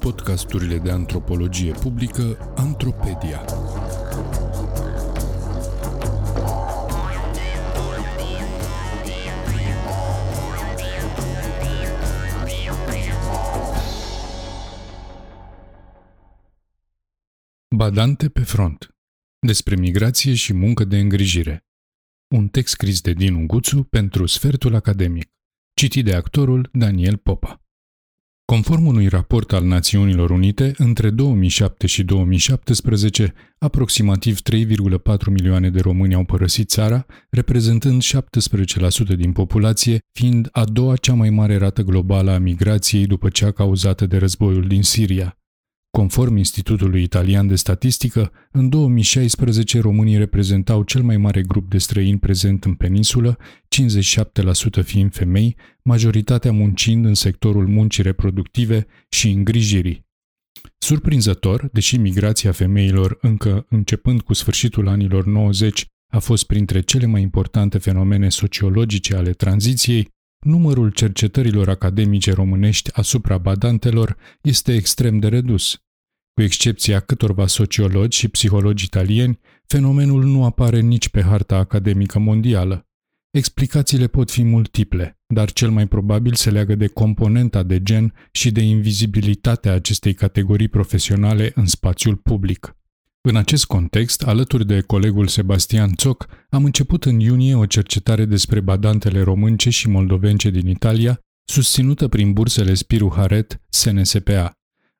Podcasturile de antropologie publică Antropedia. Badante pe front. Despre migrație și muncă de îngrijire. Un text scris de Dinu Guțu pentru Sfertul Academic. Citit de actorul Daniel Popa. Conform unui raport al Națiunilor Unite, între 2007 și 2017, aproximativ 3,4 milioane de români au părăsit țara, reprezentând 17% din populație, fiind a doua cea mai mare rată globală a migrației după cea cauzată de războiul din Siria. Conform Institutului Italian de Statistică, în 2016 românii reprezentau cel mai mare grup de străini prezent în peninsulă, 57% fiind femei, majoritatea muncind în sectorul muncii reproductive și îngrijirii. Surprinzător, deși migrația femeilor încă începând cu sfârșitul anilor 90 a fost printre cele mai importante fenomene sociologice ale tranziției, numărul cercetărilor academice românești asupra badantelor este extrem de redus. Cu excepția câtorva sociologi și psihologi italieni, fenomenul nu apare nici pe harta academică mondială. Explicațiile pot fi multiple, dar cel mai probabil se leagă de componenta de gen și de invizibilitatea acestei categorii profesionale în spațiul public. În acest context, alături de colegul Sebastian Țoc, am început în iunie o cercetare despre badantele românce și moldovence din Italia, susținută prin bursele Spiru Haret SNSPA.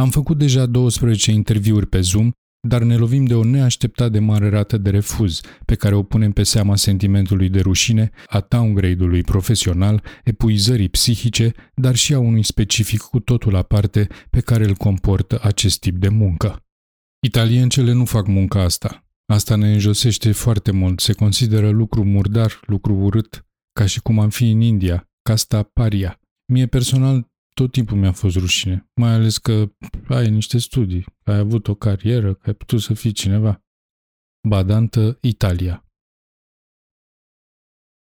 Am făcut deja 12 interviuri pe Zoom, dar ne lovim de o neașteptat de mare rată de refuz, pe care o punem pe seama sentimentului de rușine, a downgrade-ului profesional, epuizării psihice, dar și a unui specific cu totul aparte pe care îl comportă acest tip de muncă. Italiencele nu fac munca asta. Asta ne înjosește foarte mult, se consideră lucru murdar, lucru urât, ca și cum am fi în India, casta paria. Mie personal tot timpul mi-a fost rușine, mai ales că ai niște studii, ai avut o carieră, că ai putut să fii cineva. Badantă, Italia.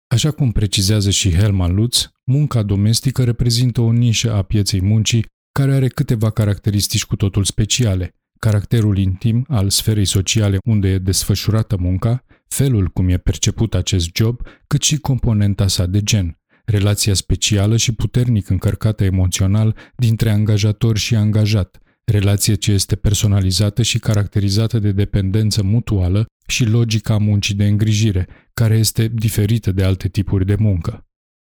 Așa cum precizează și Helman Lutz, munca domestică reprezintă o nișă a pieței muncii care are câteva caracteristici cu totul speciale. Caracterul intim al sferei sociale unde e desfășurată munca, felul cum e perceput acest job, cât și componenta sa de gen – relația specială și puternic încărcată emoțional dintre angajator și angajat, relație ce este personalizată și caracterizată de dependență mutuală și logica muncii de îngrijire, care este diferită de alte tipuri de muncă.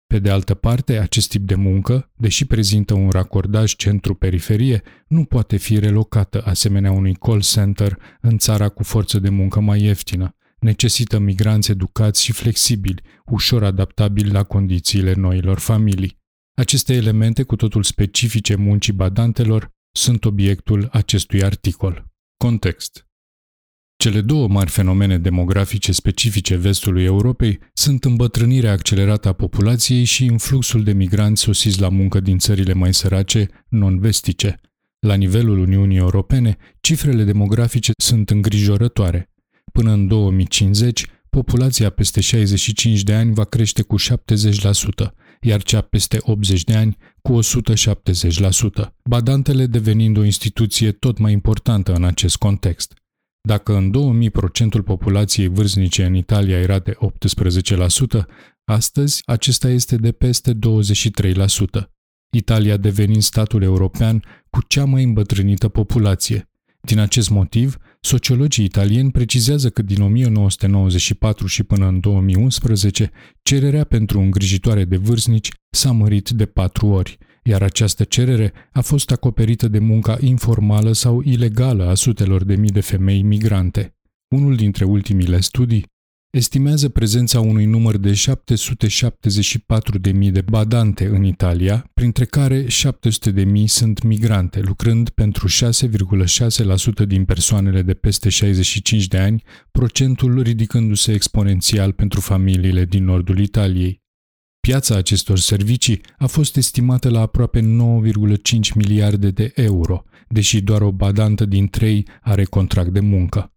Pe de altă parte, acest tip de muncă, deși prezintă un racordaj centru-periferie, nu poate fi relocată asemenea unui call center în țara cu forță de muncă mai ieftină, necesită migranți educați și flexibili, ușor adaptabili la condițiile noilor familii. Aceste elemente, cu totul specifice muncii badantelor, sunt obiectul acestui articol. Context cele două mari fenomene demografice specifice vestului Europei sunt îmbătrânirea accelerată a populației și influxul de migranți sosiți la muncă din țările mai sărace, non-vestice. La nivelul Uniunii Europene, cifrele demografice sunt îngrijorătoare. Până în 2050, populația peste 65 de ani va crește cu 70%, iar cea peste 80 de ani cu 170%, badantele devenind o instituție tot mai importantă în acest context. Dacă în 2000 procentul populației vârstnice în Italia era de 18%, astăzi acesta este de peste 23%. Italia devenind statul european cu cea mai îmbătrânită populație. Din acest motiv, Sociologii italieni precizează că din 1994 și până în 2011, cererea pentru îngrijitoare de vârstnici s-a mărit de patru ori, iar această cerere a fost acoperită de munca informală sau ilegală a sutelor de mii de femei migrante. Unul dintre ultimile studii estimează prezența unui număr de 774.000 de badante în Italia, printre care 700.000 sunt migrante, lucrând pentru 6,6% din persoanele de peste 65 de ani, procentul ridicându-se exponențial pentru familiile din nordul Italiei. Piața acestor servicii a fost estimată la aproape 9,5 miliarde de euro, deși doar o badantă din trei are contract de muncă.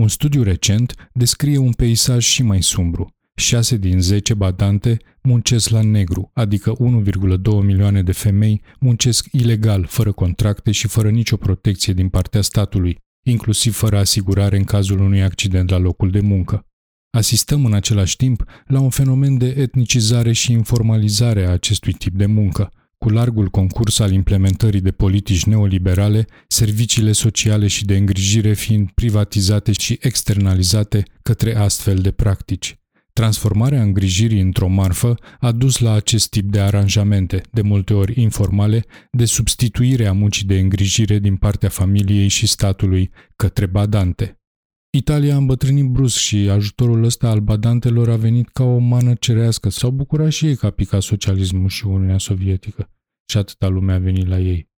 Un studiu recent descrie un peisaj și mai sumbru. 6 din 10 badante muncesc la negru, adică 1,2 milioane de femei muncesc ilegal, fără contracte și fără nicio protecție din partea statului, inclusiv fără asigurare în cazul unui accident la locul de muncă. Asistăm în același timp la un fenomen de etnicizare și informalizare a acestui tip de muncă, cu largul concurs al implementării de politici neoliberale, serviciile sociale și de îngrijire fiind privatizate și externalizate către astfel de practici. Transformarea îngrijirii într-o marfă a dus la acest tip de aranjamente, de multe ori informale, de substituire a muncii de îngrijire din partea familiei și statului către badante. Italia a îmbătrânit brusc și ajutorul ăsta al badantelor a venit ca o mană cerească. S-au bucurat și ei că a picat socialismul și Uniunea Sovietică. Și atâta lume a venit la ei.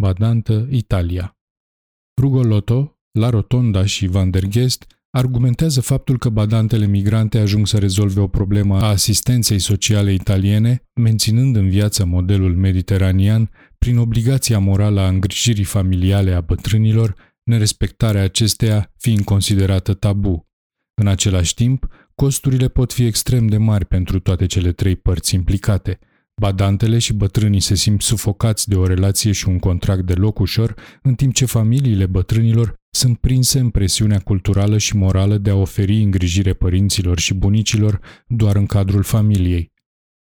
Badantă Italia. Rugolotto, La Rotonda și Van der Gest argumentează faptul că badantele migrante ajung să rezolve o problemă a asistenței sociale italiene, menținând în viață modelul mediteranean prin obligația morală a îngrijirii familiale a bătrânilor, nerespectarea acesteia fiind considerată tabu. În același timp, costurile pot fi extrem de mari pentru toate cele trei părți implicate. Badantele și bătrânii se simt sufocați de o relație și un contract de loc ușor, în timp ce familiile bătrânilor sunt prinse în presiunea culturală și morală de a oferi îngrijire părinților și bunicilor doar în cadrul familiei.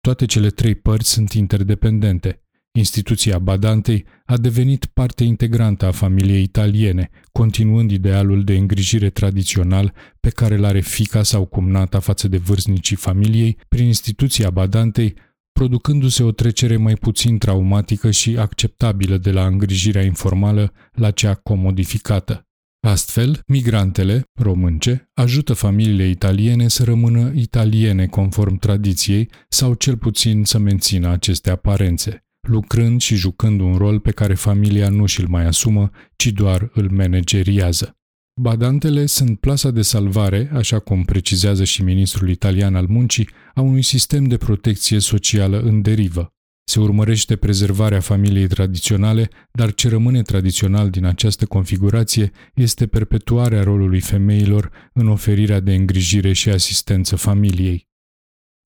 Toate cele trei părți sunt interdependente. Instituția Badantei a devenit parte integrantă a familiei italiene, continuând idealul de îngrijire tradițional pe care l-are fica sau cumnata față de vârstnicii familiei, prin instituția Badantei, producându-se o trecere mai puțin traumatică și acceptabilă de la îngrijirea informală la cea comodificată. Astfel, migrantele, românce, ajută familiile italiene să rămână italiene conform tradiției sau cel puțin să mențină aceste aparențe lucrând și jucând un rol pe care familia nu și-l mai asumă, ci doar îl manageriază. Badantele sunt plasa de salvare, așa cum precizează și ministrul italian al muncii, a unui sistem de protecție socială în derivă. Se urmărește prezervarea familiei tradiționale, dar ce rămâne tradițional din această configurație este perpetuarea rolului femeilor în oferirea de îngrijire și asistență familiei.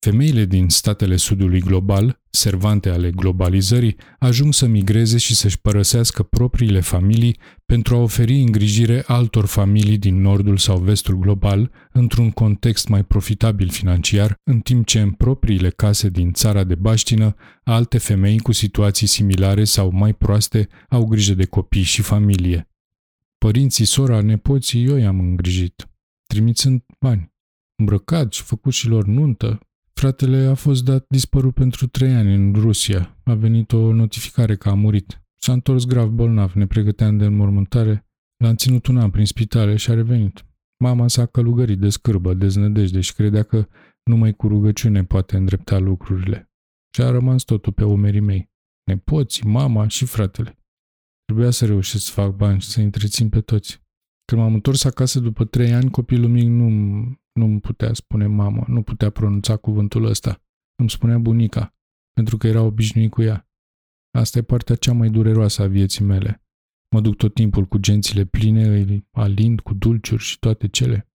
Femeile din statele sudului global, servante ale globalizării, ajung să migreze și să-și părăsească propriile familii pentru a oferi îngrijire altor familii din nordul sau vestul global într-un context mai profitabil financiar, în timp ce în propriile case din țara de baștină, alte femei cu situații similare sau mai proaste au grijă de copii și familie. Părinții, sora, nepoții, eu i-am îngrijit, trimițând bani îmbrăcat și făcut și lor nuntă, Fratele a fost dat dispărut pentru trei ani în Rusia. A venit o notificare că a murit. S-a întors grav bolnav, ne pregăteam de înmormântare. L-am ținut un an prin spitale și a revenit. Mama s-a călugărit de scârbă, de znădejde și credea că numai cu rugăciune poate îndrepta lucrurile. Și a rămas totul pe umerii mei. Nepoții, mama și fratele. Trebuia să reușesc să fac bani și să întrețin pe toți. Când m-am întors acasă după trei ani, copilul mic nu nu îmi putea spune mama, nu putea pronunța cuvântul ăsta. Îmi spunea bunica, pentru că era obișnuit cu ea. Asta e partea cea mai dureroasă a vieții mele. Mă duc tot timpul cu gențile pline, îi alind cu dulciuri și toate cele.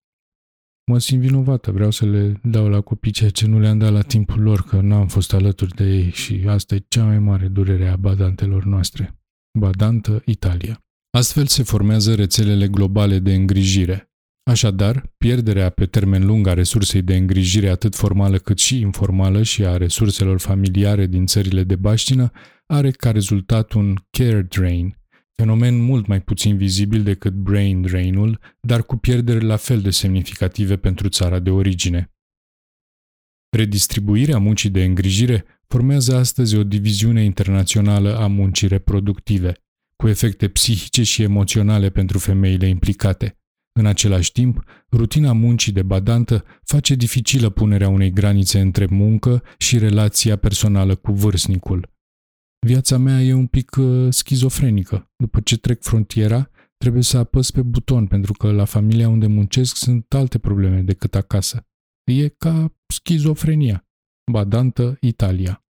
Mă simt vinovată, vreau să le dau la copii ceea ce nu le-am dat la timpul lor, că n-am fost alături de ei și asta e cea mai mare durere a badantelor noastre. Badantă Italia. Astfel se formează rețelele globale de îngrijire, Așadar, pierderea pe termen lung a resursei de îngrijire atât formală cât și informală și a resurselor familiare din țările de baștină are ca rezultat un care drain, fenomen mult mai puțin vizibil decât brain drain-ul, dar cu pierderi la fel de semnificative pentru țara de origine. Redistribuirea muncii de îngrijire formează astăzi o diviziune internațională a muncii reproductive, cu efecte psihice și emoționale pentru femeile implicate – în același timp, rutina muncii de badantă face dificilă punerea unei granițe între muncă și relația personală cu vârstnicul. Viața mea e un pic uh, schizofrenică. După ce trec frontiera, trebuie să apăs pe buton pentru că la familia unde muncesc sunt alte probleme decât acasă. E ca schizofrenia. Badantă, Italia.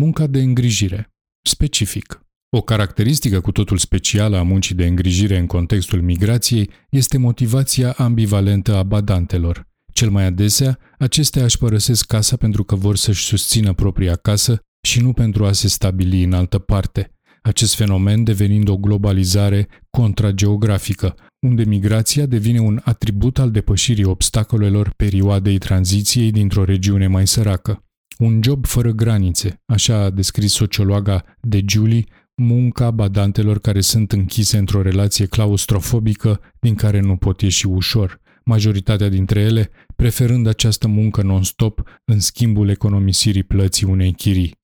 Munca de îngrijire. Specific. O caracteristică cu totul specială a muncii de îngrijire în contextul migrației este motivația ambivalentă a badantelor. Cel mai adesea, acestea își părăsesc casa pentru că vor să-și susțină propria casă și nu pentru a se stabili în altă parte. Acest fenomen devenind o globalizare contrageografică, unde migrația devine un atribut al depășirii obstacolelor perioadei tranziției dintr-o regiune mai săracă. Un job fără granițe, așa a descris sociologa de Julie munca badantelor care sunt închise într-o relație claustrofobică din care nu pot ieși ușor, majoritatea dintre ele preferând această muncă non-stop în schimbul economisirii plății unei chirii.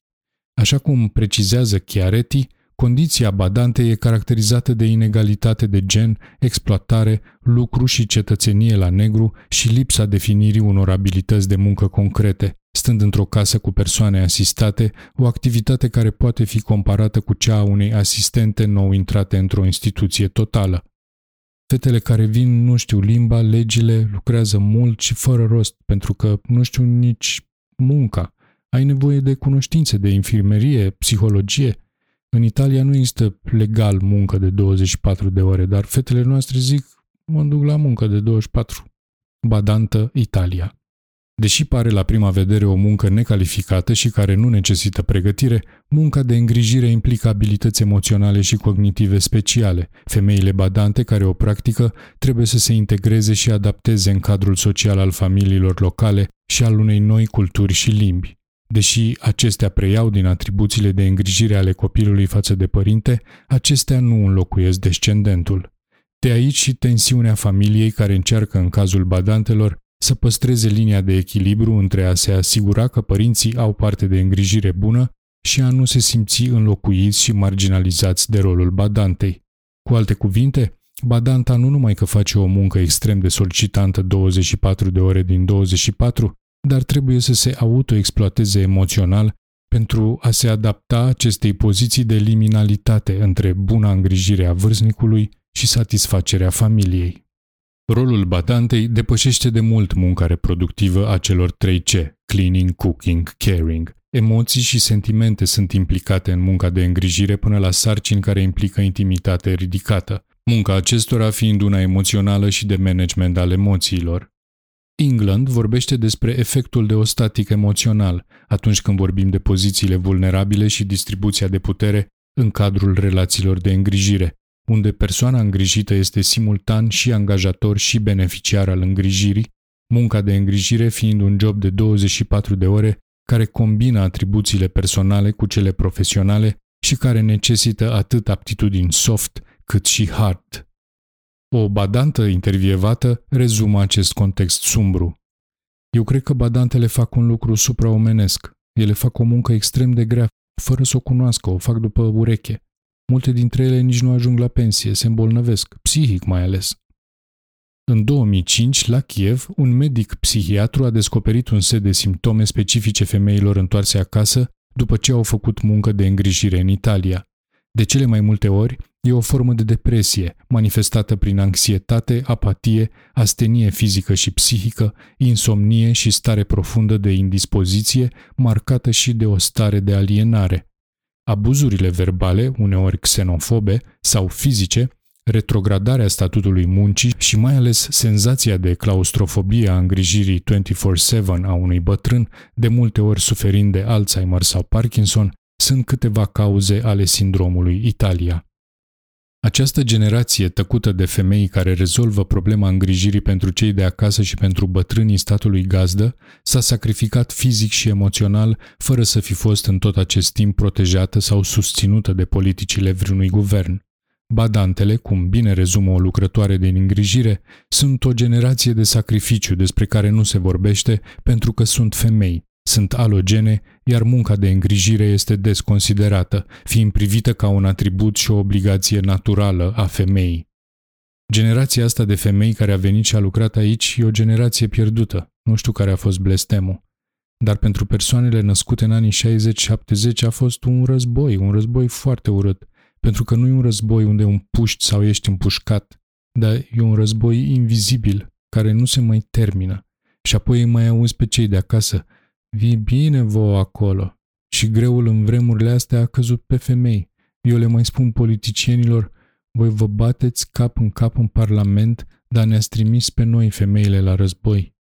Așa cum precizează Chiaretti, condiția badante e caracterizată de inegalitate de gen, exploatare, lucru și cetățenie la negru și lipsa definirii unor abilități de muncă concrete, stând într-o casă cu persoane asistate, o activitate care poate fi comparată cu cea a unei asistente nou intrate într-o instituție totală. Fetele care vin nu știu limba, legile, lucrează mult și fără rost, pentru că nu știu nici munca. Ai nevoie de cunoștințe de infirmerie, psihologie. În Italia nu există legal muncă de 24 de ore, dar fetele noastre zic, mă duc la muncă de 24. Badantă Italia. Deși pare la prima vedere o muncă necalificată și care nu necesită pregătire, munca de îngrijire implică abilități emoționale și cognitive speciale. Femeile badante care o practică trebuie să se integreze și adapteze în cadrul social al familiilor locale și al unei noi culturi și limbi. Deși acestea preiau din atribuțiile de îngrijire ale copilului față de părinte, acestea nu înlocuiesc descendentul. De aici și tensiunea familiei care încearcă în cazul badantelor să păstreze linia de echilibru între a se asigura că părinții au parte de îngrijire bună și a nu se simți înlocuiți și marginalizați de rolul badantei. Cu alte cuvinte, badanta nu numai că face o muncă extrem de solicitantă 24 de ore din 24, dar trebuie să se autoexploateze emoțional pentru a se adapta acestei poziții de liminalitate între buna îngrijire a vârstnicului și satisfacerea familiei. Rolul batantei depășește de mult munca reproductivă a celor 3 C, cleaning, cooking, caring. Emoții și sentimente sunt implicate în munca de îngrijire până la sarcini care implică intimitate ridicată, munca acestora fiind una emoțională și de management al emoțiilor. England vorbește despre efectul de ostatic emoțional atunci când vorbim de pozițiile vulnerabile și distribuția de putere în cadrul relațiilor de îngrijire, unde persoana îngrijită este simultan și angajator și beneficiar al îngrijirii, munca de îngrijire fiind un job de 24 de ore care combină atribuțiile personale cu cele profesionale și care necesită atât aptitudini soft cât și hard. O badantă intervievată rezumă acest context sumbru. Eu cred că badantele fac un lucru supraomenesc. Ele fac o muncă extrem de grea, fără să o cunoască, o fac după ureche. Multe dintre ele nici nu ajung la pensie, se îmbolnăvesc, psihic mai ales. În 2005, la Kiev, un medic psihiatru a descoperit un set de simptome specifice femeilor întoarse acasă după ce au făcut muncă de îngrijire în Italia. De cele mai multe ori, e o formă de depresie, manifestată prin anxietate, apatie, astenie fizică și psihică, insomnie și stare profundă de indispoziție, marcată și de o stare de alienare. Abuzurile verbale, uneori xenofobe sau fizice, retrogradarea statutului muncii și mai ales senzația de claustrofobie a îngrijirii 24-7 a unui bătrân, de multe ori suferind de Alzheimer sau Parkinson, sunt câteva cauze ale sindromului Italia. Această generație tăcută de femei care rezolvă problema îngrijirii pentru cei de acasă și pentru bătrânii statului gazdă s-a sacrificat fizic și emoțional fără să fi fost în tot acest timp protejată sau susținută de politicile vreunui guvern. Badantele, cum bine rezumă o lucrătoare de îngrijire, sunt o generație de sacrificiu despre care nu se vorbește pentru că sunt femei, sunt alogene, iar munca de îngrijire este desconsiderată, fiind privită ca un atribut și o obligație naturală a femeii. Generația asta de femei care a venit și a lucrat aici e o generație pierdută. Nu știu care a fost blestemul. Dar pentru persoanele născute în anii 60-70 a fost un război, un război foarte urât. Pentru că nu e un război unde un puști sau ești împușcat, dar e un război invizibil, care nu se mai termină. Și apoi îi mai auzi pe cei de acasă, Vii bine vouă acolo. Și greul în vremurile astea a căzut pe femei. Eu le mai spun politicienilor, voi vă bateți cap în cap în parlament, dar ne-ați trimis pe noi femeile la război.